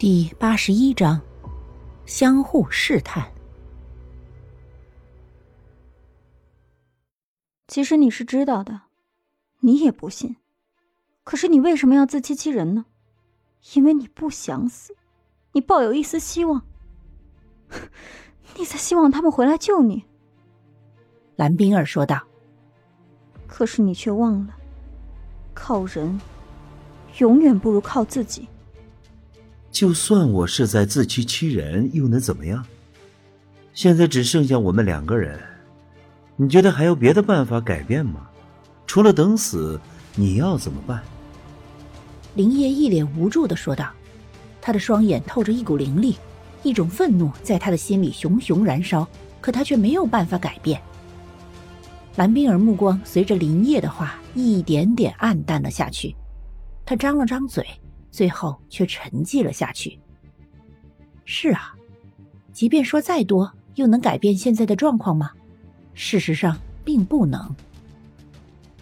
第八十一章，相互试探。其实你是知道的，你也不信，可是你为什么要自欺欺人呢？因为你不想死，你抱有一丝希望，你在希望他们回来救你。蓝冰儿说道。可是你却忘了，靠人永远不如靠自己。就算我是在自欺欺人，又能怎么样？现在只剩下我们两个人，你觉得还有别的办法改变吗？除了等死，你要怎么办？林叶一脸无助的说道，他的双眼透着一股凌厉，一种愤怒在他的心里熊熊燃烧，可他却没有办法改变。蓝冰儿目光随着林叶的话一点点暗淡了下去，他张了张嘴。最后却沉寂了下去。是啊，即便说再多，又能改变现在的状况吗？事实上，并不能。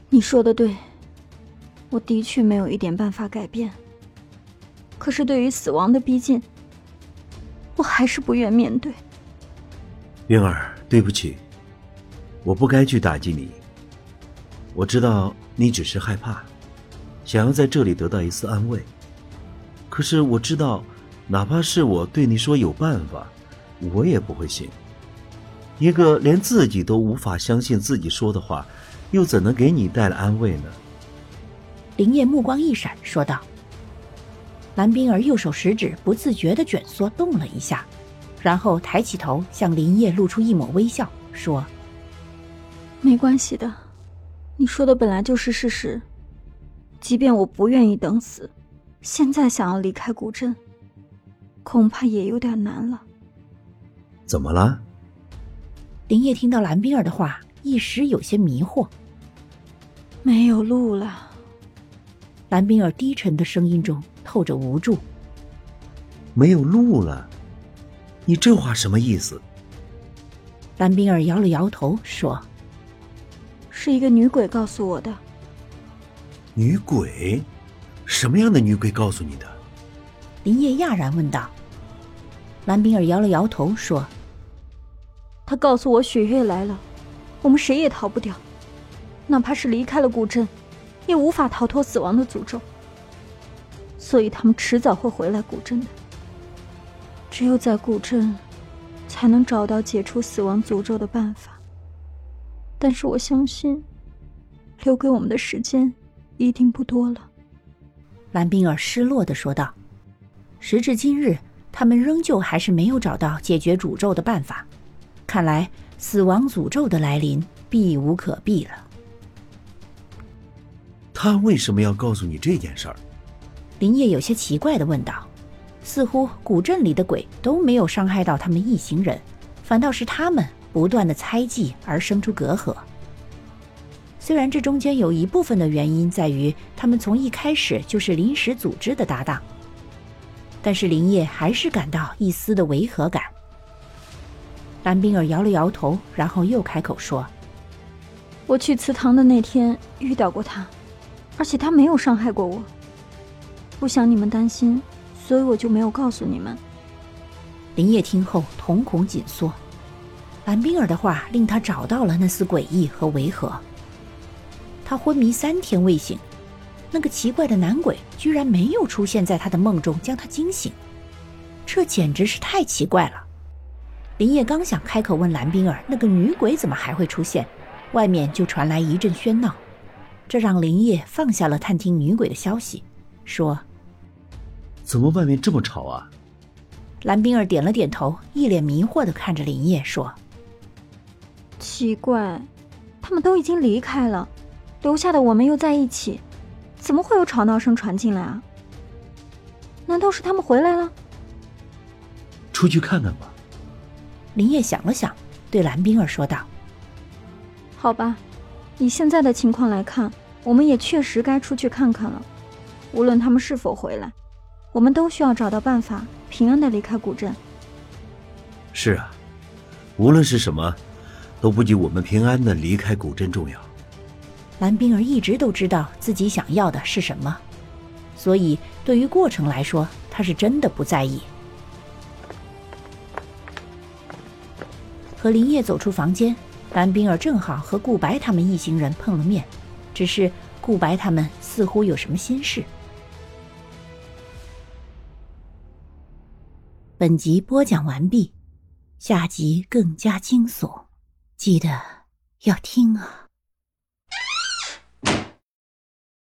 你说的对，我的确没有一点办法改变。可是，对于死亡的逼近，我还是不愿面对。云儿，对不起，我不该去打击你。我知道你只是害怕，想要在这里得到一丝安慰。可是我知道，哪怕是我对你说有办法，我也不会信。一个连自己都无法相信自己说的话，又怎能给你带来安慰呢？林叶目光一闪，说道。蓝冰儿右手食指不自觉的卷缩动了一下，然后抬起头向林叶露出一抹微笑，说：“没关系的，你说的本来就是事实。即便我不愿意等死。”现在想要离开古镇，恐怕也有点难了。怎么了？林业听到蓝冰儿的话，一时有些迷惑。没有路了。蓝冰儿低沉的声音中透着无助。没有路了？你这话什么意思？蓝冰儿摇了摇头说：“是一个女鬼告诉我的。”女鬼。什么样的女鬼告诉你的？林叶讶然问道。蓝冰儿摇了摇头说：“她告诉我，雪月来了，我们谁也逃不掉，哪怕是离开了古镇，也无法逃脱死亡的诅咒。所以他们迟早会回来古镇的。只有在古镇，才能找到解除死亡诅咒的办法。但是我相信，留给我们的时间一定不多了。”蓝冰儿失落的说道：“时至今日，他们仍旧还是没有找到解决诅咒的办法。看来，死亡诅咒的来临避无可避了。”他为什么要告诉你这件事儿？林业有些奇怪的问道。似乎古镇里的鬼都没有伤害到他们一行人，反倒是他们不断的猜忌而生出隔阂。虽然这中间有一部分的原因在于他们从一开始就是临时组织的搭档，但是林业还是感到一丝的违和感。蓝冰儿摇了摇头，然后又开口说：“我去祠堂的那天遇到过他，而且他没有伤害过我。不想你们担心，所以我就没有告诉你们。”林业听后瞳孔紧缩，蓝冰儿的话令他找到了那丝诡异和违和。他昏迷三天未醒，那个奇怪的男鬼居然没有出现在他的梦中将他惊醒，这简直是太奇怪了。林叶刚想开口问蓝冰儿那个女鬼怎么还会出现，外面就传来一阵喧闹，这让林叶放下了探听女鬼的消息，说：“怎么外面这么吵啊？”蓝冰儿点了点头，一脸迷惑的看着林叶说：“奇怪，他们都已经离开了。”留下的我们又在一起，怎么会有吵闹声传进来啊？难道是他们回来了？出去看看吧。林业想了想，对蓝冰儿说道：“好吧，以现在的情况来看，我们也确实该出去看看了。无论他们是否回来，我们都需要找到办法平安的离开古镇。”是啊，无论是什么，都不及我们平安的离开古镇重要。蓝冰儿一直都知道自己想要的是什么，所以对于过程来说，他他是真的不在意。和林业走出房间，蓝冰儿正好和顾白他们一行人碰了面，只是顾白他们似乎有什么心事。本集播讲完毕，下集更加惊悚，记得要听啊！